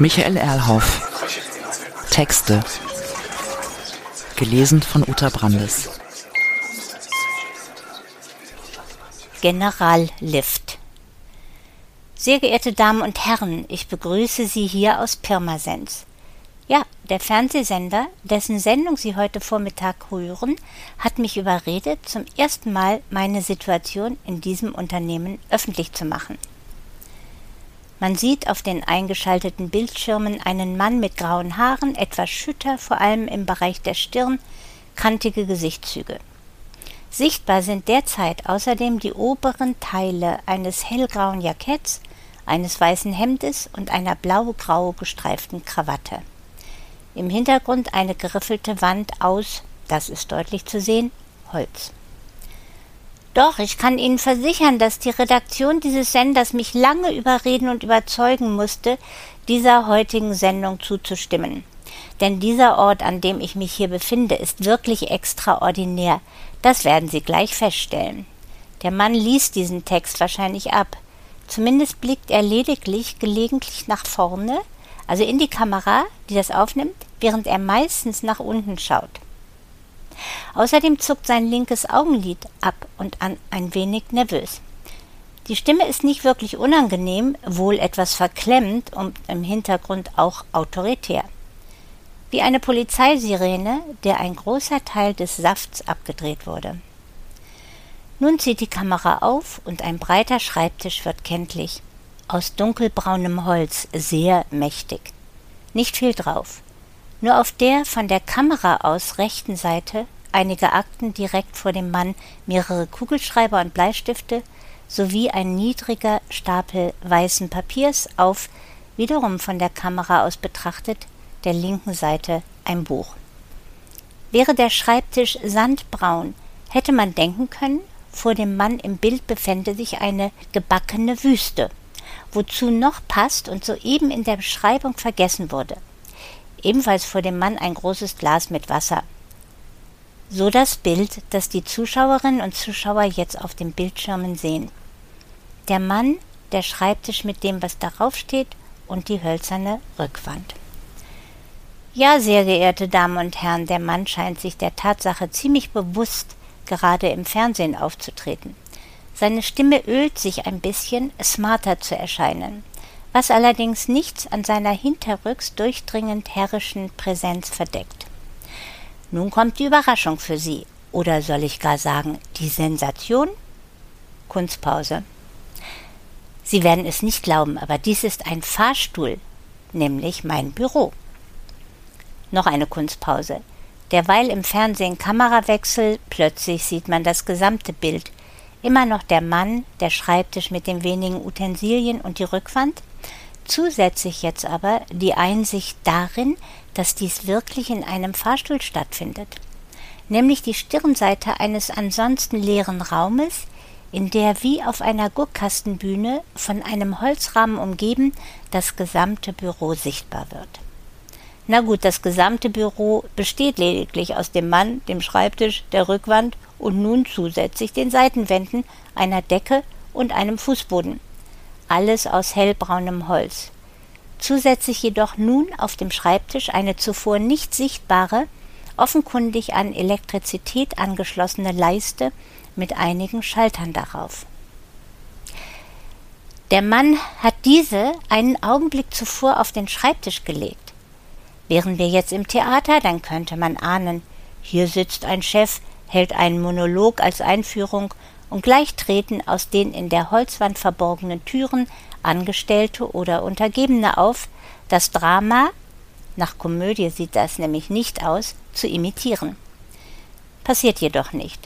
Michael Erlhoff. Texte. Gelesen von Uta Brandes. Generallift. Sehr geehrte Damen und Herren, ich begrüße Sie hier aus Pirmasens. Ja, der Fernsehsender, dessen Sendung Sie heute Vormittag hören, hat mich überredet, zum ersten Mal meine Situation in diesem Unternehmen öffentlich zu machen. Man sieht auf den eingeschalteten Bildschirmen einen Mann mit grauen Haaren, etwas schütter, vor allem im Bereich der Stirn, kantige Gesichtszüge. Sichtbar sind derzeit außerdem die oberen Teile eines hellgrauen Jacketts, eines weißen Hemdes und einer blau-grau gestreiften Krawatte. Im Hintergrund eine geriffelte Wand aus, das ist deutlich zu sehen, Holz. Doch, ich kann Ihnen versichern, dass die Redaktion dieses Senders mich lange überreden und überzeugen musste, dieser heutigen Sendung zuzustimmen. Denn dieser Ort, an dem ich mich hier befinde, ist wirklich extraordinär. Das werden Sie gleich feststellen. Der Mann liest diesen Text wahrscheinlich ab. Zumindest blickt er lediglich gelegentlich nach vorne, also in die Kamera, die das aufnimmt, während er meistens nach unten schaut. Außerdem zuckt sein linkes Augenlid ab und an ein wenig nervös. Die Stimme ist nicht wirklich unangenehm, wohl etwas verklemmend und im Hintergrund auch autoritär. Wie eine Polizeisirene, der ein großer Teil des Safts abgedreht wurde. Nun zieht die Kamera auf und ein breiter Schreibtisch wird kenntlich aus dunkelbraunem Holz, sehr mächtig. Nicht viel drauf. Nur auf der von der Kamera aus rechten Seite einige Akten direkt vor dem Mann, mehrere Kugelschreiber und Bleistifte sowie ein niedriger Stapel weißen Papiers auf, wiederum von der Kamera aus betrachtet, der linken Seite ein Buch. Wäre der Schreibtisch sandbraun, hätte man denken können, vor dem Mann im Bild befände sich eine gebackene Wüste wozu noch passt und soeben in der Beschreibung vergessen wurde. Ebenfalls vor dem Mann ein großes Glas mit Wasser. So das Bild, das die Zuschauerinnen und Zuschauer jetzt auf den Bildschirmen sehen. Der Mann, der Schreibtisch mit dem, was darauf steht, und die hölzerne Rückwand. Ja, sehr geehrte Damen und Herren, der Mann scheint sich der Tatsache ziemlich bewusst, gerade im Fernsehen aufzutreten. Seine Stimme ölt sich ein bisschen, smarter zu erscheinen, was allerdings nichts an seiner hinterrücks durchdringend herrischen Präsenz verdeckt. Nun kommt die Überraschung für Sie, oder soll ich gar sagen, die Sensation? Kunstpause. Sie werden es nicht glauben, aber dies ist ein Fahrstuhl, nämlich mein Büro. Noch eine Kunstpause. Derweil im Fernsehen Kamerawechsel, plötzlich sieht man das gesamte Bild, immer noch der Mann, der Schreibtisch mit den wenigen Utensilien und die Rückwand, zusätzlich jetzt aber die Einsicht darin, dass dies wirklich in einem Fahrstuhl stattfindet, nämlich die Stirnseite eines ansonsten leeren Raumes, in der wie auf einer Guckkastenbühne von einem Holzrahmen umgeben das gesamte Büro sichtbar wird. Na gut, das gesamte Büro besteht lediglich aus dem Mann, dem Schreibtisch, der Rückwand und nun zusätzlich den Seitenwänden, einer Decke und einem Fußboden. Alles aus hellbraunem Holz. Zusätzlich jedoch nun auf dem Schreibtisch eine zuvor nicht sichtbare, offenkundig an Elektrizität angeschlossene Leiste mit einigen Schaltern darauf. Der Mann hat diese einen Augenblick zuvor auf den Schreibtisch gelegt. Wären wir jetzt im Theater, dann könnte man ahnen, hier sitzt ein Chef, hält einen Monolog als Einführung und gleich treten aus den in der Holzwand verborgenen Türen Angestellte oder Untergebene auf, das Drama, nach Komödie sieht das nämlich nicht aus, zu imitieren. Passiert jedoch nicht.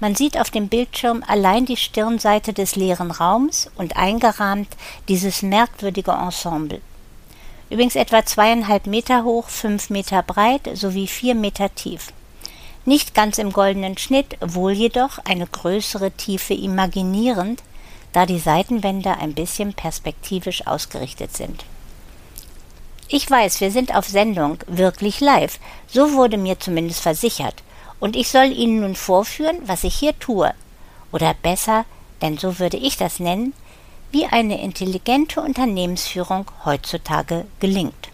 Man sieht auf dem Bildschirm allein die Stirnseite des leeren Raums und eingerahmt dieses merkwürdige Ensemble. Übrigens etwa zweieinhalb Meter hoch, fünf Meter breit sowie vier Meter tief nicht ganz im goldenen Schnitt, wohl jedoch eine größere Tiefe imaginierend, da die Seitenwände ein bisschen perspektivisch ausgerichtet sind. Ich weiß, wir sind auf Sendung, wirklich live, so wurde mir zumindest versichert, und ich soll Ihnen nun vorführen, was ich hier tue, oder besser, denn so würde ich das nennen, wie eine intelligente Unternehmensführung heutzutage gelingt.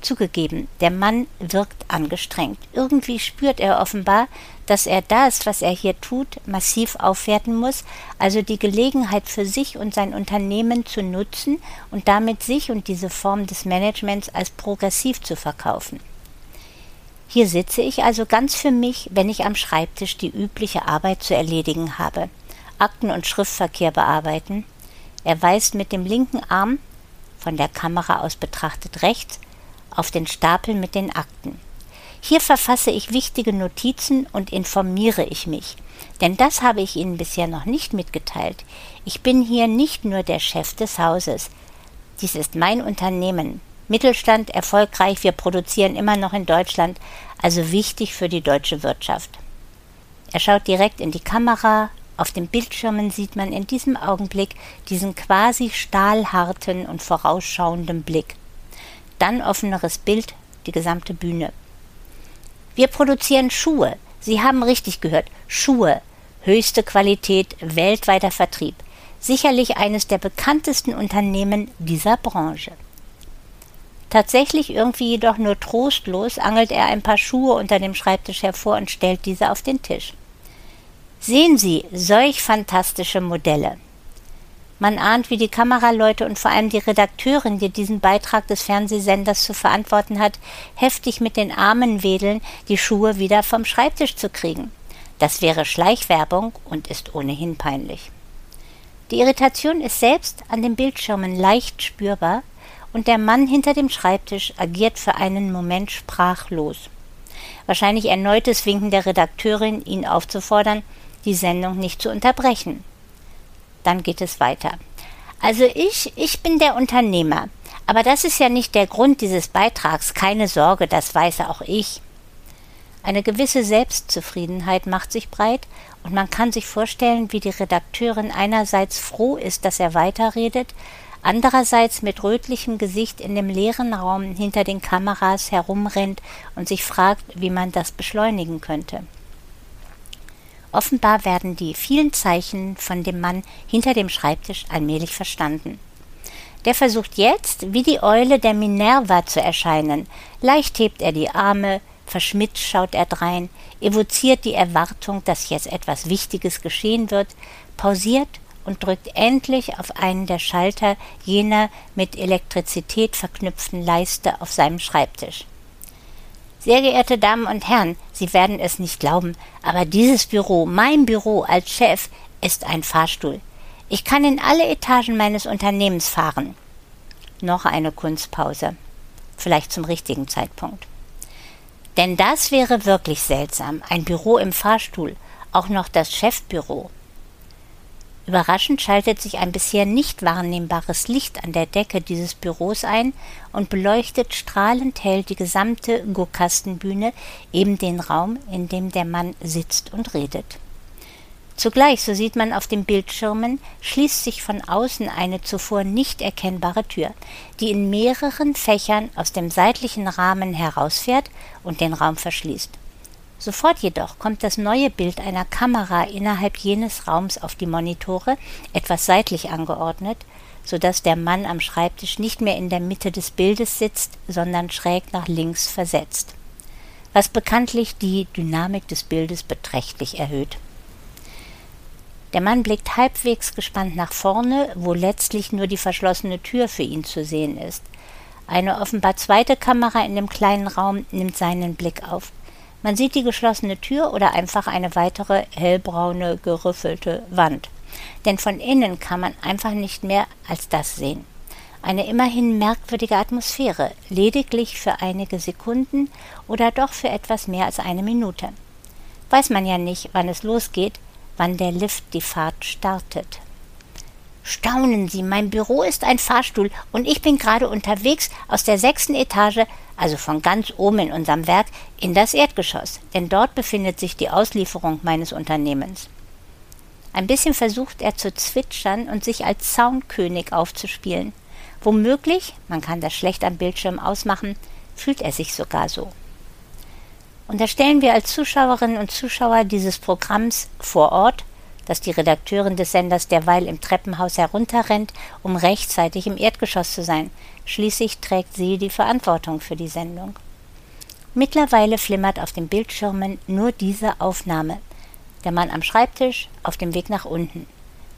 Zugegeben, der Mann wirkt angestrengt. Irgendwie spürt er offenbar, dass er das, was er hier tut, massiv aufwerten muss, also die Gelegenheit für sich und sein Unternehmen zu nutzen und damit sich und diese Form des Managements als progressiv zu verkaufen. Hier sitze ich also ganz für mich, wenn ich am Schreibtisch die übliche Arbeit zu erledigen habe. Akten- und Schriftverkehr bearbeiten. Er weist mit dem linken Arm, von der Kamera aus betrachtet rechts, auf den Stapel mit den Akten. Hier verfasse ich wichtige Notizen und informiere ich mich, denn das habe ich Ihnen bisher noch nicht mitgeteilt. Ich bin hier nicht nur der Chef des Hauses. Dies ist mein Unternehmen. Mittelstand, erfolgreich, wir produzieren immer noch in Deutschland, also wichtig für die deutsche Wirtschaft. Er schaut direkt in die Kamera, auf den Bildschirmen sieht man in diesem Augenblick diesen quasi stahlharten und vorausschauenden Blick dann offeneres Bild, die gesamte Bühne. Wir produzieren Schuhe. Sie haben richtig gehört, Schuhe. Höchste Qualität, weltweiter Vertrieb. Sicherlich eines der bekanntesten Unternehmen dieser Branche. Tatsächlich irgendwie jedoch nur trostlos angelt er ein paar Schuhe unter dem Schreibtisch hervor und stellt diese auf den Tisch. Sehen Sie solch fantastische Modelle. Man ahnt, wie die Kameraleute und vor allem die Redakteurin, die diesen Beitrag des Fernsehsenders zu verantworten hat, heftig mit den Armen wedeln, die Schuhe wieder vom Schreibtisch zu kriegen. Das wäre Schleichwerbung und ist ohnehin peinlich. Die Irritation ist selbst an den Bildschirmen leicht spürbar und der Mann hinter dem Schreibtisch agiert für einen Moment sprachlos. Wahrscheinlich erneutes Winken der Redakteurin, ihn aufzufordern, die Sendung nicht zu unterbrechen. Dann geht es weiter. Also ich, ich bin der Unternehmer. Aber das ist ja nicht der Grund dieses Beitrags. Keine Sorge, das weiß auch ich. Eine gewisse Selbstzufriedenheit macht sich breit und man kann sich vorstellen, wie die Redakteurin einerseits froh ist, dass er weiterredet, andererseits mit rötlichem Gesicht in dem leeren Raum hinter den Kameras herumrennt und sich fragt, wie man das beschleunigen könnte. Offenbar werden die vielen Zeichen von dem Mann hinter dem Schreibtisch allmählich verstanden. Der versucht jetzt, wie die Eule der Minerva zu erscheinen. Leicht hebt er die Arme, verschmitzt schaut er drein, evoziert die Erwartung, dass jetzt etwas Wichtiges geschehen wird, pausiert und drückt endlich auf einen der Schalter jener mit Elektrizität verknüpften Leiste auf seinem Schreibtisch. Sehr geehrte Damen und Herren, Sie werden es nicht glauben, aber dieses Büro, mein Büro als Chef, ist ein Fahrstuhl. Ich kann in alle Etagen meines Unternehmens fahren. Noch eine Kunstpause. Vielleicht zum richtigen Zeitpunkt. Denn das wäre wirklich seltsam. Ein Büro im Fahrstuhl, auch noch das Chefbüro. Überraschend schaltet sich ein bisher nicht wahrnehmbares Licht an der Decke dieses Büros ein und beleuchtet strahlend hell die gesamte Guckkastenbühne, eben den Raum, in dem der Mann sitzt und redet. Zugleich, so sieht man auf den Bildschirmen, schließt sich von außen eine zuvor nicht erkennbare Tür, die in mehreren Fächern aus dem seitlichen Rahmen herausfährt und den Raum verschließt. Sofort jedoch kommt das neue Bild einer Kamera innerhalb jenes Raums auf die Monitore, etwas seitlich angeordnet, so dass der Mann am Schreibtisch nicht mehr in der Mitte des Bildes sitzt, sondern schräg nach links versetzt, was bekanntlich die Dynamik des Bildes beträchtlich erhöht. Der Mann blickt halbwegs gespannt nach vorne, wo letztlich nur die verschlossene Tür für ihn zu sehen ist. Eine offenbar zweite Kamera in dem kleinen Raum nimmt seinen Blick auf. Man sieht die geschlossene Tür oder einfach eine weitere hellbraune, gerüffelte Wand. Denn von innen kann man einfach nicht mehr als das sehen. Eine immerhin merkwürdige Atmosphäre, lediglich für einige Sekunden oder doch für etwas mehr als eine Minute. Weiß man ja nicht, wann es losgeht, wann der Lift die Fahrt startet. Staunen Sie, mein Büro ist ein Fahrstuhl und ich bin gerade unterwegs aus der sechsten Etage, also von ganz oben in unserem Werk, in das Erdgeschoss, denn dort befindet sich die Auslieferung meines Unternehmens. Ein bisschen versucht er zu zwitschern und sich als Zaunkönig aufzuspielen. Womöglich, man kann das schlecht am Bildschirm ausmachen, fühlt er sich sogar so. Unterstellen wir als Zuschauerinnen und Zuschauer dieses Programms vor Ort dass die Redakteurin des Senders derweil im Treppenhaus herunterrennt, um rechtzeitig im Erdgeschoss zu sein. Schließlich trägt sie die Verantwortung für die Sendung. Mittlerweile flimmert auf den Bildschirmen nur diese Aufnahme. Der Mann am Schreibtisch auf dem Weg nach unten.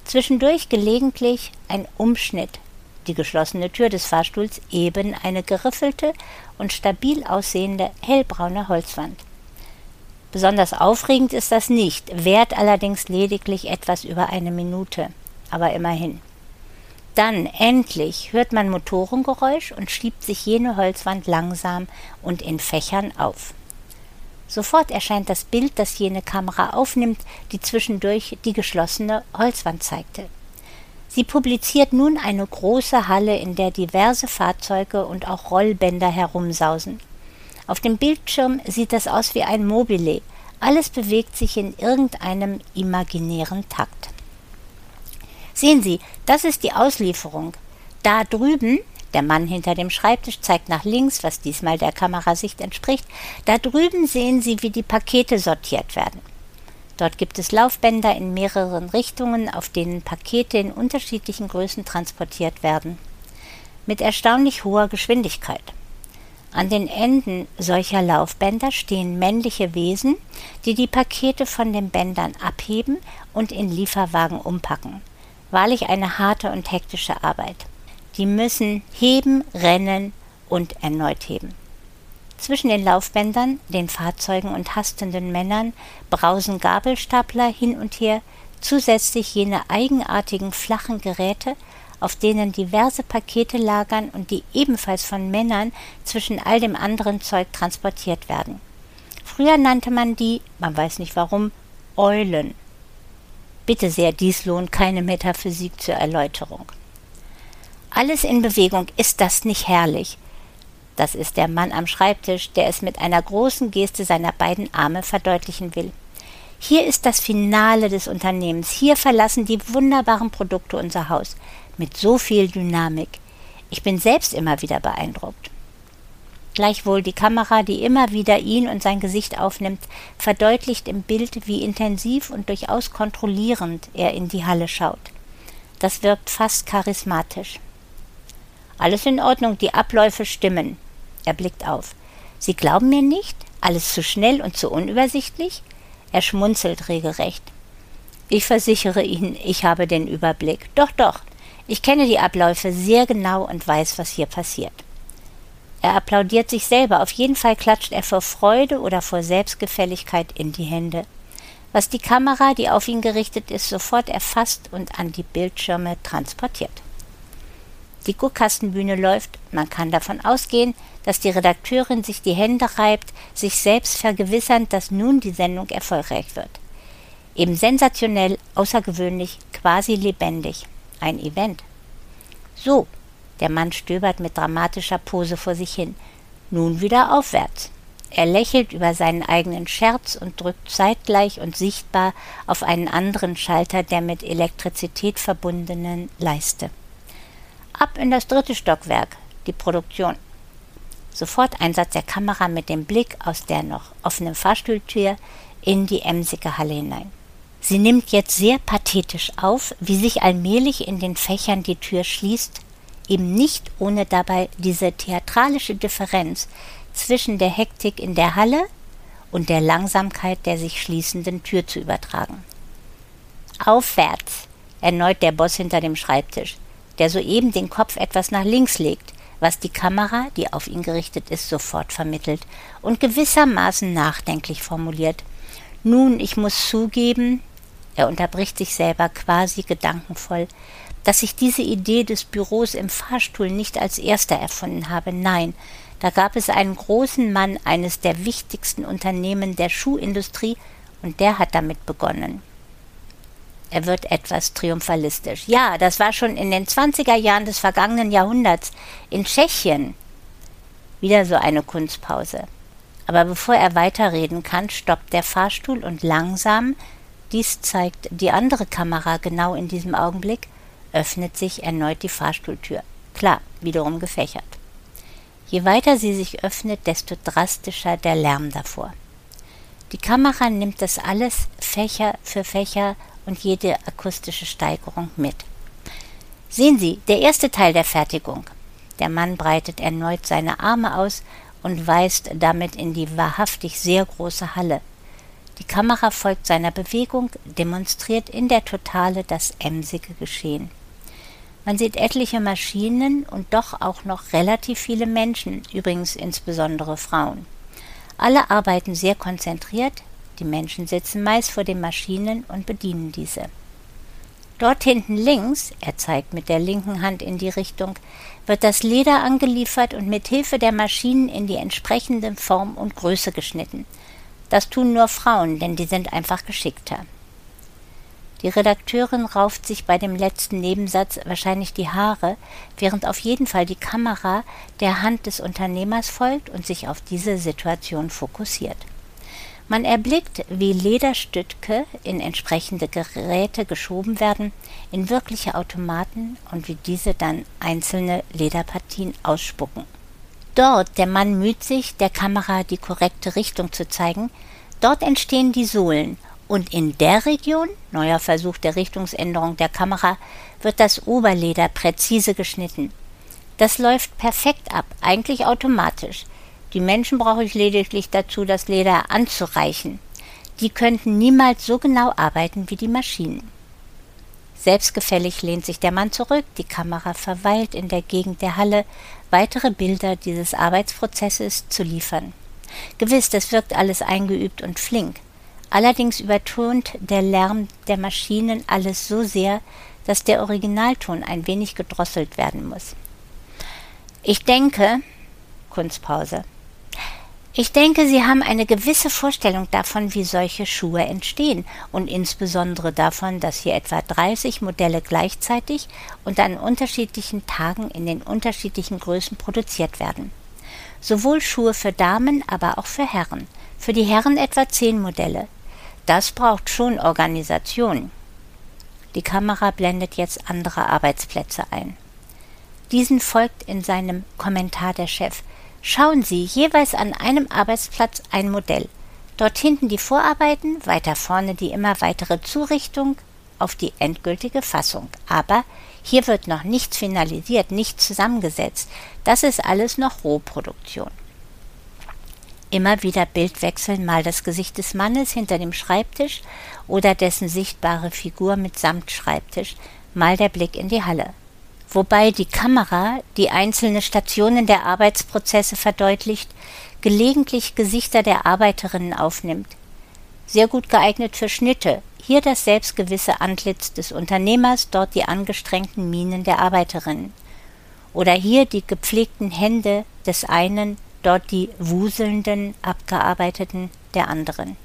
Zwischendurch gelegentlich ein Umschnitt. Die geschlossene Tür des Fahrstuhls eben eine geriffelte und stabil aussehende hellbraune Holzwand. Besonders aufregend ist das nicht, währt allerdings lediglich etwas über eine Minute, aber immerhin. Dann endlich hört man Motorengeräusch und schiebt sich jene Holzwand langsam und in Fächern auf. Sofort erscheint das Bild, das jene Kamera aufnimmt, die zwischendurch die geschlossene Holzwand zeigte. Sie publiziert nun eine große Halle, in der diverse Fahrzeuge und auch Rollbänder herumsausen. Auf dem Bildschirm sieht das aus wie ein Mobile. Alles bewegt sich in irgendeinem imaginären Takt. Sehen Sie, das ist die Auslieferung. Da drüben, der Mann hinter dem Schreibtisch zeigt nach links, was diesmal der Kamerasicht entspricht, da drüben sehen Sie, wie die Pakete sortiert werden. Dort gibt es Laufbänder in mehreren Richtungen, auf denen Pakete in unterschiedlichen Größen transportiert werden. Mit erstaunlich hoher Geschwindigkeit. An den Enden solcher Laufbänder stehen männliche Wesen, die die Pakete von den Bändern abheben und in Lieferwagen umpacken. Wahrlich eine harte und hektische Arbeit. Die müssen heben, rennen und erneut heben. Zwischen den Laufbändern, den Fahrzeugen und hastenden Männern brausen Gabelstapler hin und her, zusätzlich jene eigenartigen flachen Geräte, auf denen diverse Pakete lagern und die ebenfalls von Männern zwischen all dem anderen Zeug transportiert werden. Früher nannte man die, man weiß nicht warum, Eulen. Bitte sehr, dies lohnt keine Metaphysik zur Erläuterung. Alles in Bewegung, ist das nicht herrlich? Das ist der Mann am Schreibtisch, der es mit einer großen Geste seiner beiden Arme verdeutlichen will. Hier ist das Finale des Unternehmens. Hier verlassen die wunderbaren Produkte unser Haus mit so viel Dynamik. Ich bin selbst immer wieder beeindruckt. Gleichwohl die Kamera, die immer wieder ihn und sein Gesicht aufnimmt, verdeutlicht im Bild, wie intensiv und durchaus kontrollierend er in die Halle schaut. Das wirkt fast charismatisch. Alles in Ordnung, die Abläufe stimmen. Er blickt auf. Sie glauben mir nicht? Alles zu schnell und zu unübersichtlich? Er schmunzelt regelrecht. Ich versichere Ihnen, ich habe den Überblick. Doch, doch. Ich kenne die Abläufe sehr genau und weiß, was hier passiert. Er applaudiert sich selber, auf jeden Fall klatscht er vor Freude oder vor Selbstgefälligkeit in die Hände. Was die Kamera, die auf ihn gerichtet ist, sofort erfasst und an die Bildschirme transportiert. Die Guckkastenbühne läuft, man kann davon ausgehen, dass die Redakteurin sich die Hände reibt, sich selbst vergewissernd, dass nun die Sendung erfolgreich wird. Eben sensationell, außergewöhnlich, quasi lebendig ein Event. So, der Mann stöbert mit dramatischer Pose vor sich hin. Nun wieder aufwärts. Er lächelt über seinen eigenen Scherz und drückt zeitgleich und sichtbar auf einen anderen Schalter der mit Elektrizität verbundenen Leiste. Ab in das dritte Stockwerk, die Produktion. Sofort Einsatz der Kamera mit dem Blick aus der noch offenen Fahrstuhltür in die emsige Halle hinein. Sie nimmt jetzt sehr pathetisch auf, wie sich allmählich in den Fächern die Tür schließt, eben nicht ohne dabei diese theatralische Differenz zwischen der Hektik in der Halle und der Langsamkeit der sich schließenden Tür zu übertragen. Aufwärts, erneut der Boss hinter dem Schreibtisch, der soeben den Kopf etwas nach links legt, was die Kamera, die auf ihn gerichtet ist, sofort vermittelt und gewissermaßen nachdenklich formuliert. Nun, ich muss zugeben, er unterbricht sich selber quasi gedankenvoll, dass ich diese Idee des Büros im Fahrstuhl nicht als erster erfunden habe. Nein, da gab es einen großen Mann eines der wichtigsten Unternehmen der Schuhindustrie, und der hat damit begonnen. Er wird etwas triumphalistisch. Ja, das war schon in den zwanziger Jahren des vergangenen Jahrhunderts in Tschechien. Wieder so eine Kunstpause. Aber bevor er weiterreden kann, stoppt der Fahrstuhl und langsam dies zeigt die andere Kamera genau in diesem Augenblick, öffnet sich erneut die Fahrstuhltür. Klar, wiederum gefächert. Je weiter sie sich öffnet, desto drastischer der Lärm davor. Die Kamera nimmt das alles Fächer für Fächer und jede akustische Steigerung mit. Sehen Sie, der erste Teil der Fertigung. Der Mann breitet erneut seine Arme aus und weist damit in die wahrhaftig sehr große Halle. Die Kamera folgt seiner Bewegung, demonstriert in der Totale das emsige Geschehen. Man sieht etliche Maschinen und doch auch noch relativ viele Menschen, übrigens insbesondere Frauen. Alle arbeiten sehr konzentriert, die Menschen sitzen meist vor den Maschinen und bedienen diese. Dort hinten links, er zeigt mit der linken Hand in die Richtung, wird das Leder angeliefert und mit Hilfe der Maschinen in die entsprechende Form und Größe geschnitten. Das tun nur Frauen, denn die sind einfach geschickter. Die Redakteurin rauft sich bei dem letzten Nebensatz wahrscheinlich die Haare, während auf jeden Fall die Kamera der Hand des Unternehmers folgt und sich auf diese Situation fokussiert. Man erblickt, wie Lederstütke in entsprechende Geräte geschoben werden, in wirkliche Automaten und wie diese dann einzelne Lederpartien ausspucken. Dort, der Mann müht sich, der Kamera die korrekte Richtung zu zeigen, dort entstehen die Sohlen und in der Region, neuer Versuch der Richtungsänderung der Kamera, wird das Oberleder präzise geschnitten. Das läuft perfekt ab, eigentlich automatisch. Die Menschen brauche ich lediglich dazu, das Leder anzureichen. Die könnten niemals so genau arbeiten wie die Maschinen. Selbstgefällig lehnt sich der Mann zurück, die Kamera verweilt in der Gegend der Halle, weitere Bilder dieses Arbeitsprozesses zu liefern. Gewiss, das wirkt alles eingeübt und flink. Allerdings übertont der Lärm der Maschinen alles so sehr, dass der Originalton ein wenig gedrosselt werden muss. Ich denke, Kunstpause. Ich denke, Sie haben eine gewisse Vorstellung davon, wie solche Schuhe entstehen und insbesondere davon, dass hier etwa 30 Modelle gleichzeitig und an unterschiedlichen Tagen in den unterschiedlichen Größen produziert werden. Sowohl Schuhe für Damen, aber auch für Herren. Für die Herren etwa 10 Modelle. Das braucht schon Organisation. Die Kamera blendet jetzt andere Arbeitsplätze ein. Diesen folgt in seinem Kommentar der Chef. Schauen Sie jeweils an einem Arbeitsplatz ein Modell. Dort hinten die Vorarbeiten, weiter vorne die immer weitere Zurichtung auf die endgültige Fassung. Aber hier wird noch nichts finalisiert, nichts zusammengesetzt. Das ist alles noch Rohproduktion. Immer wieder Bildwechseln, mal das Gesicht des Mannes hinter dem Schreibtisch oder dessen sichtbare Figur mit Samtschreibtisch, mal der Blick in die Halle wobei die Kamera die einzelnen Stationen der Arbeitsprozesse verdeutlicht, gelegentlich Gesichter der Arbeiterinnen aufnimmt. Sehr gut geeignet für Schnitte, hier das selbstgewisse Antlitz des Unternehmers, dort die angestrengten Mienen der Arbeiterinnen. Oder hier die gepflegten Hände des einen, dort die wuselnden, abgearbeiteten der anderen.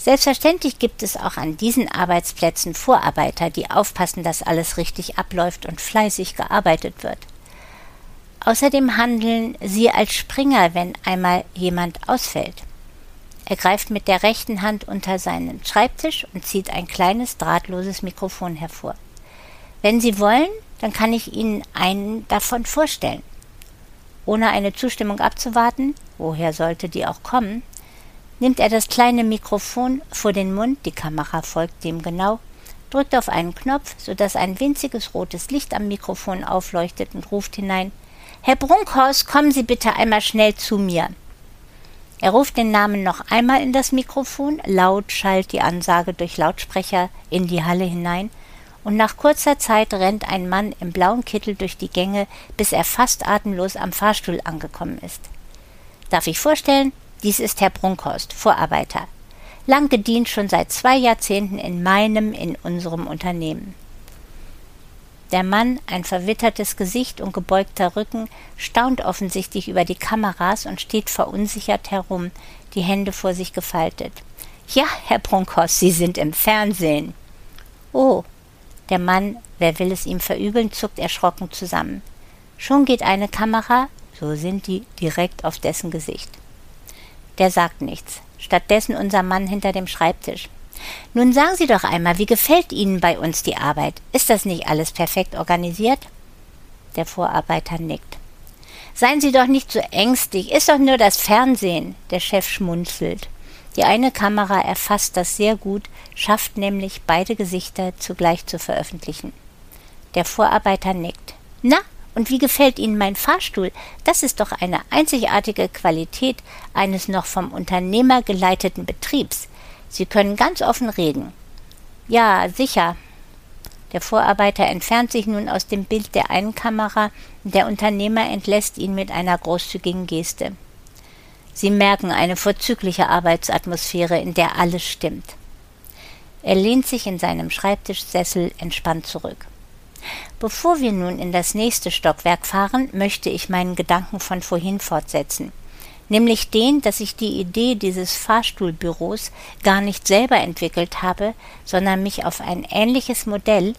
Selbstverständlich gibt es auch an diesen Arbeitsplätzen Vorarbeiter, die aufpassen, dass alles richtig abläuft und fleißig gearbeitet wird. Außerdem handeln sie als Springer, wenn einmal jemand ausfällt. Er greift mit der rechten Hand unter seinen Schreibtisch und zieht ein kleines drahtloses Mikrofon hervor. Wenn Sie wollen, dann kann ich Ihnen einen davon vorstellen. Ohne eine Zustimmung abzuwarten, woher sollte die auch kommen, nimmt er das kleine Mikrofon vor den Mund, die Kamera folgt dem genau, drückt auf einen Knopf, so dass ein winziges rotes Licht am Mikrofon aufleuchtet und ruft hinein Herr Brunkhorst, kommen Sie bitte einmal schnell zu mir. Er ruft den Namen noch einmal in das Mikrofon, laut schallt die Ansage durch Lautsprecher in die Halle hinein, und nach kurzer Zeit rennt ein Mann im blauen Kittel durch die Gänge, bis er fast atemlos am Fahrstuhl angekommen ist. Darf ich vorstellen, dies ist Herr Brunkhorst, Vorarbeiter. Lang gedient schon seit zwei Jahrzehnten in meinem, in unserem Unternehmen. Der Mann, ein verwittertes Gesicht und gebeugter Rücken, staunt offensichtlich über die Kameras und steht verunsichert herum, die Hände vor sich gefaltet. Ja, Herr Brunkhorst, Sie sind im Fernsehen. Oh. Der Mann, wer will es ihm verübeln, zuckt erschrocken zusammen. Schon geht eine Kamera, so sind die, direkt auf dessen Gesicht. Der sagt nichts. Stattdessen unser Mann hinter dem Schreibtisch. Nun sagen Sie doch einmal, wie gefällt Ihnen bei uns die Arbeit? Ist das nicht alles perfekt organisiert? Der Vorarbeiter nickt. Seien Sie doch nicht so ängstlich, ist doch nur das Fernsehen. Der Chef schmunzelt. Die eine Kamera erfasst das sehr gut, schafft nämlich beide Gesichter zugleich zu veröffentlichen. Der Vorarbeiter nickt. Na, und wie gefällt Ihnen mein Fahrstuhl? Das ist doch eine einzigartige Qualität eines noch vom Unternehmer geleiteten Betriebs. Sie können ganz offen reden. Ja, sicher. Der Vorarbeiter entfernt sich nun aus dem Bild der einen Kamera, der Unternehmer entlässt ihn mit einer großzügigen Geste. Sie merken eine vorzügliche Arbeitsatmosphäre, in der alles stimmt. Er lehnt sich in seinem Schreibtischsessel entspannt zurück. Bevor wir nun in das nächste Stockwerk fahren, möchte ich meinen Gedanken von vorhin fortsetzen, nämlich den, dass ich die Idee dieses Fahrstuhlbüros gar nicht selber entwickelt habe, sondern mich auf ein ähnliches Modell,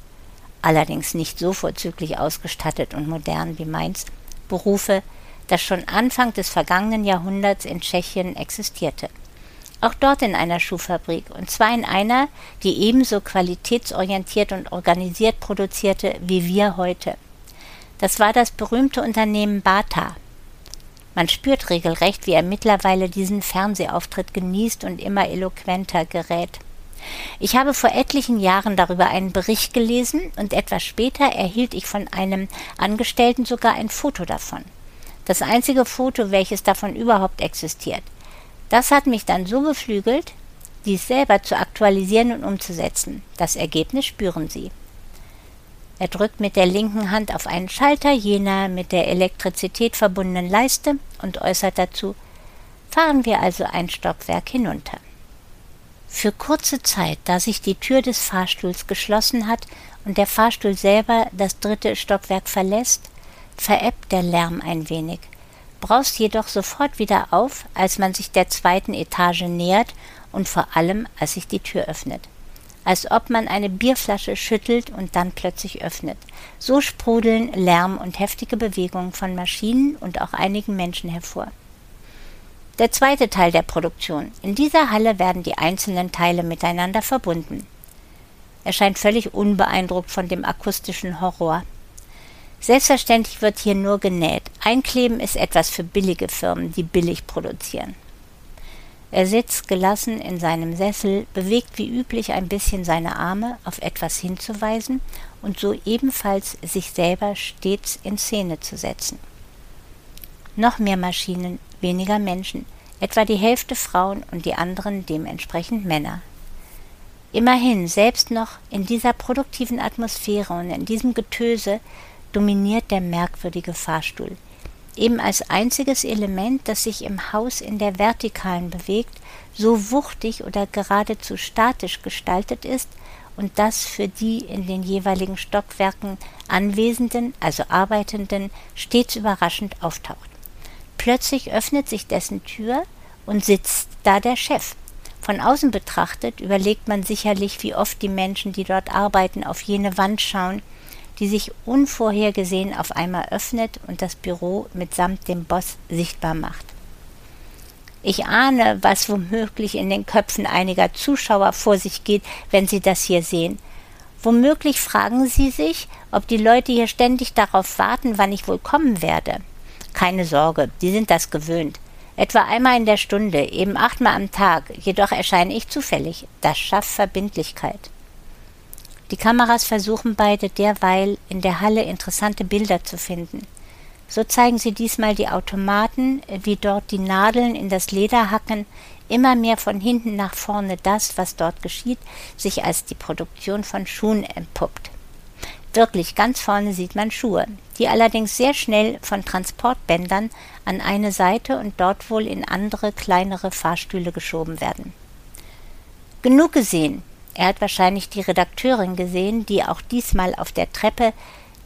allerdings nicht so vorzüglich ausgestattet und modern wie meins, berufe, das schon Anfang des vergangenen Jahrhunderts in Tschechien existierte. Auch dort in einer Schuhfabrik, und zwar in einer, die ebenso qualitätsorientiert und organisiert produzierte wie wir heute. Das war das berühmte Unternehmen Bata. Man spürt regelrecht, wie er mittlerweile diesen Fernsehauftritt genießt und immer eloquenter gerät. Ich habe vor etlichen Jahren darüber einen Bericht gelesen und etwas später erhielt ich von einem Angestellten sogar ein Foto davon. Das einzige Foto, welches davon überhaupt existiert. Das hat mich dann so beflügelt, dies selber zu aktualisieren und umzusetzen. Das Ergebnis spüren Sie. Er drückt mit der linken Hand auf einen Schalter jener mit der Elektrizität verbundenen Leiste und äußert dazu Fahren wir also ein Stockwerk hinunter. Für kurze Zeit, da sich die Tür des Fahrstuhls geschlossen hat und der Fahrstuhl selber das dritte Stockwerk verlässt, verebbt der Lärm ein wenig braust jedoch sofort wieder auf, als man sich der zweiten Etage nähert und vor allem, als sich die Tür öffnet. Als ob man eine Bierflasche schüttelt und dann plötzlich öffnet. So sprudeln Lärm und heftige Bewegungen von Maschinen und auch einigen Menschen hervor. Der zweite Teil der Produktion. In dieser Halle werden die einzelnen Teile miteinander verbunden. Er scheint völlig unbeeindruckt von dem akustischen Horror. Selbstverständlich wird hier nur genäht. Einkleben ist etwas für billige Firmen, die billig produzieren. Er sitzt gelassen in seinem Sessel, bewegt wie üblich ein bisschen seine Arme, auf etwas hinzuweisen und so ebenfalls sich selber stets in Szene zu setzen. Noch mehr Maschinen, weniger Menschen, etwa die Hälfte Frauen und die anderen dementsprechend Männer. Immerhin, selbst noch in dieser produktiven Atmosphäre und in diesem Getöse dominiert der merkwürdige Fahrstuhl. Eben als einziges Element, das sich im Haus in der Vertikalen bewegt, so wuchtig oder geradezu statisch gestaltet ist und das für die in den jeweiligen Stockwerken Anwesenden, also Arbeitenden, stets überraschend auftaucht. Plötzlich öffnet sich dessen Tür und sitzt da der Chef. Von außen betrachtet überlegt man sicherlich, wie oft die Menschen, die dort arbeiten, auf jene Wand schauen, die sich unvorhergesehen auf einmal öffnet und das Büro mitsamt dem Boss sichtbar macht. Ich ahne, was womöglich in den Köpfen einiger Zuschauer vor sich geht, wenn sie das hier sehen. Womöglich fragen sie sich, ob die Leute hier ständig darauf warten, wann ich wohl kommen werde. Keine Sorge, die sind das gewöhnt. Etwa einmal in der Stunde, eben achtmal am Tag, jedoch erscheine ich zufällig. Das schafft Verbindlichkeit. Die Kameras versuchen beide derweil in der Halle interessante Bilder zu finden. So zeigen sie diesmal die Automaten, wie dort die Nadeln in das Leder hacken, immer mehr von hinten nach vorne das, was dort geschieht, sich als die Produktion von Schuhen entpuppt. Wirklich, ganz vorne sieht man Schuhe, die allerdings sehr schnell von Transportbändern an eine Seite und dort wohl in andere kleinere Fahrstühle geschoben werden. Genug gesehen, er hat wahrscheinlich die Redakteurin gesehen, die auch diesmal auf der Treppe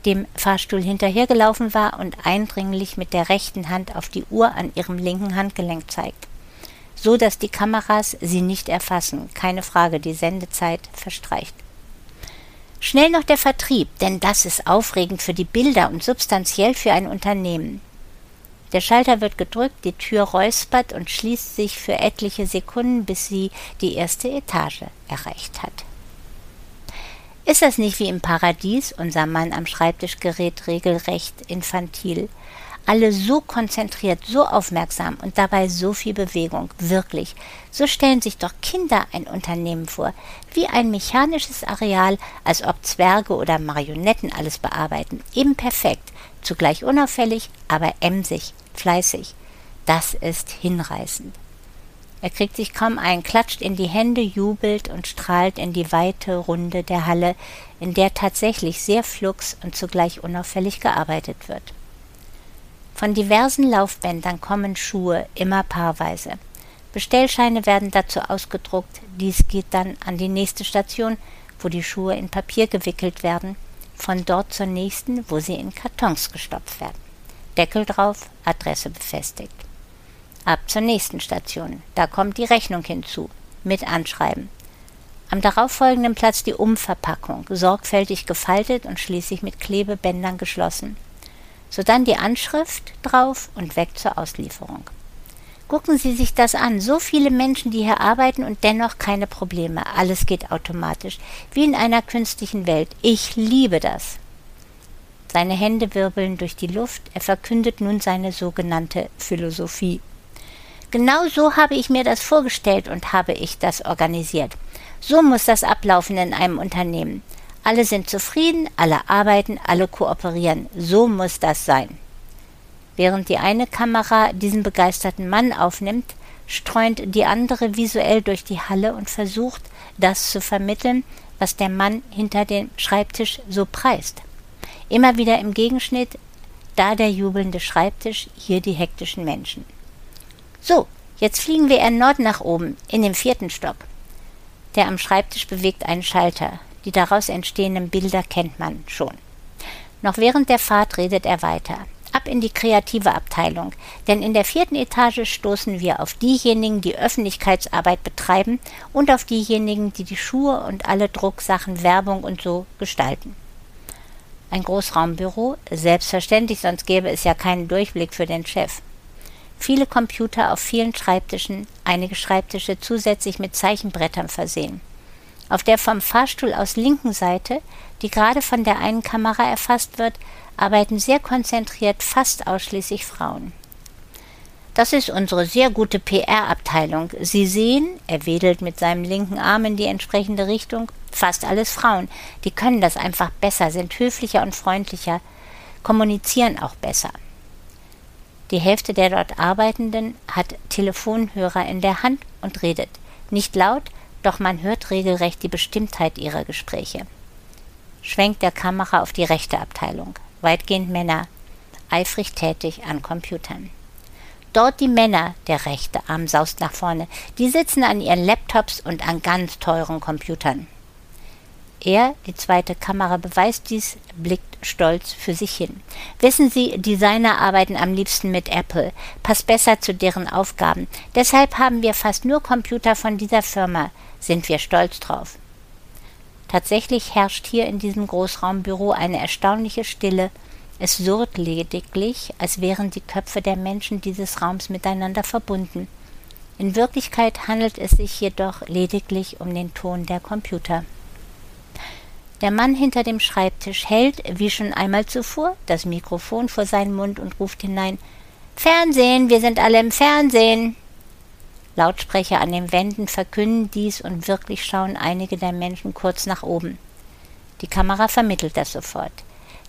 dem Fahrstuhl hinterhergelaufen war und eindringlich mit der rechten Hand auf die Uhr an ihrem linken Handgelenk zeigt. So dass die Kameras sie nicht erfassen. Keine Frage, die Sendezeit verstreicht. Schnell noch der Vertrieb, denn das ist aufregend für die Bilder und substanziell für ein Unternehmen. Der Schalter wird gedrückt, die Tür räuspert und schließt sich für etliche Sekunden, bis sie die erste Etage erreicht hat. Ist das nicht wie im Paradies? Unser Mann am Schreibtisch gerät regelrecht infantil. Alle so konzentriert, so aufmerksam und dabei so viel Bewegung. Wirklich. So stellen sich doch Kinder ein Unternehmen vor. Wie ein mechanisches Areal, als ob Zwerge oder Marionetten alles bearbeiten. Eben perfekt. Zugleich unauffällig, aber emsig, fleißig. Das ist hinreißend. Er kriegt sich kaum ein, klatscht in die Hände, jubelt und strahlt in die weite Runde der Halle, in der tatsächlich sehr flugs und zugleich unauffällig gearbeitet wird. Von diversen Laufbändern kommen Schuhe, immer paarweise. Bestellscheine werden dazu ausgedruckt, dies geht dann an die nächste Station, wo die Schuhe in Papier gewickelt werden, von dort zur nächsten, wo sie in Kartons gestopft werden. Deckel drauf, Adresse befestigt. Ab zur nächsten Station. Da kommt die Rechnung hinzu. Mit Anschreiben. Am darauffolgenden Platz die Umverpackung, sorgfältig gefaltet und schließlich mit Klebebändern geschlossen. Sodann die Anschrift drauf und weg zur Auslieferung. Gucken Sie sich das an. So viele Menschen, die hier arbeiten und dennoch keine Probleme. Alles geht automatisch. Wie in einer künstlichen Welt. Ich liebe das. Seine Hände wirbeln durch die Luft. Er verkündet nun seine sogenannte Philosophie. Genau so habe ich mir das vorgestellt und habe ich das organisiert. So muss das ablaufen in einem Unternehmen. Alle sind zufrieden, alle arbeiten, alle kooperieren. So muss das sein. Während die eine Kamera diesen begeisterten Mann aufnimmt, streunt die andere visuell durch die Halle und versucht, das zu vermitteln, was der Mann hinter dem Schreibtisch so preist. Immer wieder im Gegenschnitt, da der jubelnde Schreibtisch, hier die hektischen Menschen. So, jetzt fliegen wir erneut nach oben, in den vierten Stock. Der am Schreibtisch bewegt einen Schalter. Die daraus entstehenden Bilder kennt man schon. Noch während der Fahrt redet er weiter. Ab in die kreative Abteilung, denn in der vierten Etage stoßen wir auf diejenigen, die Öffentlichkeitsarbeit betreiben und auf diejenigen, die die Schuhe und alle Drucksachen, Werbung und so gestalten. Ein Großraumbüro, selbstverständlich, sonst gäbe es ja keinen Durchblick für den Chef viele Computer auf vielen Schreibtischen, einige Schreibtische zusätzlich mit Zeichenbrettern versehen. Auf der vom Fahrstuhl aus linken Seite, die gerade von der einen Kamera erfasst wird, arbeiten sehr konzentriert fast ausschließlich Frauen. Das ist unsere sehr gute PR-Abteilung. Sie sehen, er wedelt mit seinem linken Arm in die entsprechende Richtung, fast alles Frauen. Die können das einfach besser, sind höflicher und freundlicher, kommunizieren auch besser. Die Hälfte der dort Arbeitenden hat Telefonhörer in der Hand und redet. Nicht laut, doch man hört regelrecht die Bestimmtheit ihrer Gespräche. Schwenkt der Kamera auf die rechte Abteilung. Weitgehend Männer, eifrig tätig an Computern. Dort die Männer, der rechte Arm saust nach vorne, die sitzen an ihren Laptops und an ganz teuren Computern. Er, die zweite Kamera, beweist dies, blickt stolz für sich hin. Wissen Sie, Designer arbeiten am liebsten mit Apple, passt besser zu deren Aufgaben. Deshalb haben wir fast nur Computer von dieser Firma. Sind wir stolz drauf. Tatsächlich herrscht hier in diesem Großraumbüro eine erstaunliche Stille. Es surrt lediglich, als wären die Köpfe der Menschen dieses Raums miteinander verbunden. In Wirklichkeit handelt es sich jedoch lediglich um den Ton der Computer. Der Mann hinter dem Schreibtisch hält, wie schon einmal zuvor, das Mikrofon vor seinen Mund und ruft hinein Fernsehen, wir sind alle im Fernsehen. Lautsprecher an den Wänden verkünden dies und wirklich schauen einige der Menschen kurz nach oben. Die Kamera vermittelt das sofort.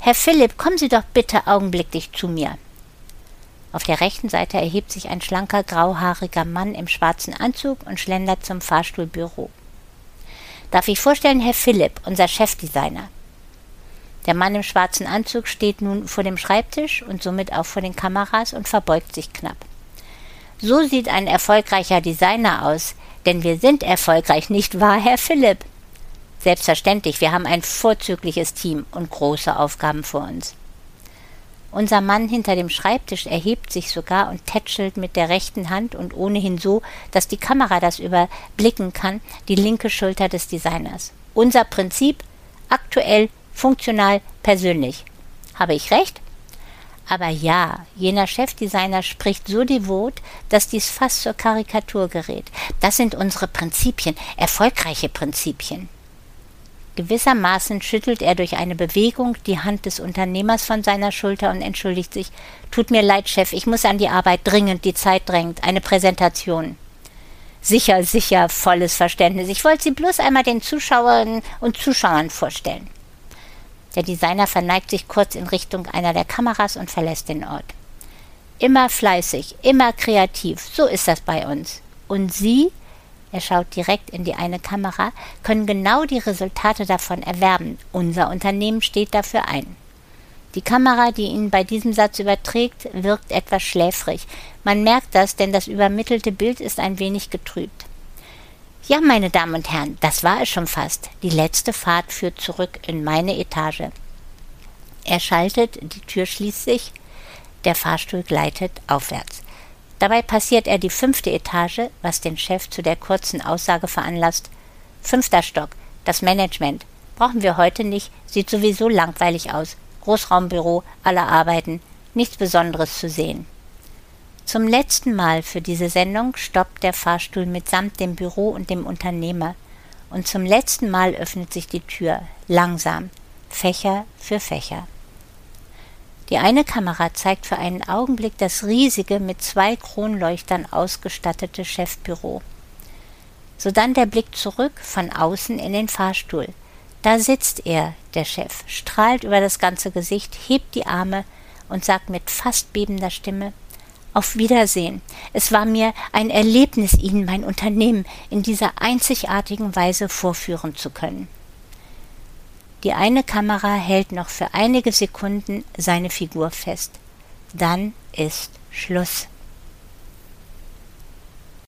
Herr Philipp, kommen Sie doch bitte augenblicklich zu mir. Auf der rechten Seite erhebt sich ein schlanker, grauhaariger Mann im schwarzen Anzug und schlendert zum Fahrstuhlbüro. Darf ich vorstellen, Herr Philipp, unser Chefdesigner. Der Mann im schwarzen Anzug steht nun vor dem Schreibtisch und somit auch vor den Kameras und verbeugt sich knapp. So sieht ein erfolgreicher Designer aus, denn wir sind erfolgreich, nicht wahr, Herr Philipp? Selbstverständlich, wir haben ein vorzügliches Team und große Aufgaben vor uns. Unser Mann hinter dem Schreibtisch erhebt sich sogar und tätschelt mit der rechten Hand und ohnehin so, dass die Kamera das überblicken kann, die linke Schulter des Designers. Unser Prinzip aktuell, funktional, persönlich. Habe ich recht? Aber ja, jener Chefdesigner spricht so devot, dass dies fast zur Karikatur gerät. Das sind unsere Prinzipien, erfolgreiche Prinzipien. Gewissermaßen schüttelt er durch eine Bewegung die Hand des Unternehmers von seiner Schulter und entschuldigt sich. Tut mir leid, Chef, ich muss an die Arbeit dringend, die Zeit drängt. Eine Präsentation. Sicher, sicher, volles Verständnis. Ich wollte Sie bloß einmal den Zuschauerinnen und Zuschauern vorstellen. Der Designer verneigt sich kurz in Richtung einer der Kameras und verlässt den Ort. Immer fleißig, immer kreativ, so ist das bei uns. Und Sie, er schaut direkt in die eine Kamera, können genau die Resultate davon erwerben. Unser Unternehmen steht dafür ein. Die Kamera, die ihn bei diesem Satz überträgt, wirkt etwas schläfrig. Man merkt das, denn das übermittelte Bild ist ein wenig getrübt. Ja, meine Damen und Herren, das war es schon fast. Die letzte Fahrt führt zurück in meine Etage. Er schaltet, die Tür schließt sich, der Fahrstuhl gleitet aufwärts. Dabei passiert er die fünfte Etage, was den Chef zu der kurzen Aussage veranlasst. Fünfter Stock, das Management. Brauchen wir heute nicht, sieht sowieso langweilig aus. Großraumbüro, alle arbeiten, nichts Besonderes zu sehen. Zum letzten Mal für diese Sendung stoppt der Fahrstuhl mitsamt dem Büro und dem Unternehmer. Und zum letzten Mal öffnet sich die Tür, langsam, Fächer für Fächer. Die eine Kamera zeigt für einen Augenblick das riesige, mit zwei Kronleuchtern ausgestattete Chefbüro. Sodann der Blick zurück von außen in den Fahrstuhl. Da sitzt er, der Chef, strahlt über das ganze Gesicht, hebt die Arme und sagt mit fast bebender Stimme Auf Wiedersehen. Es war mir ein Erlebnis, Ihnen mein Unternehmen in dieser einzigartigen Weise vorführen zu können. Die eine Kamera hält noch für einige Sekunden seine Figur fest. Dann ist Schluss.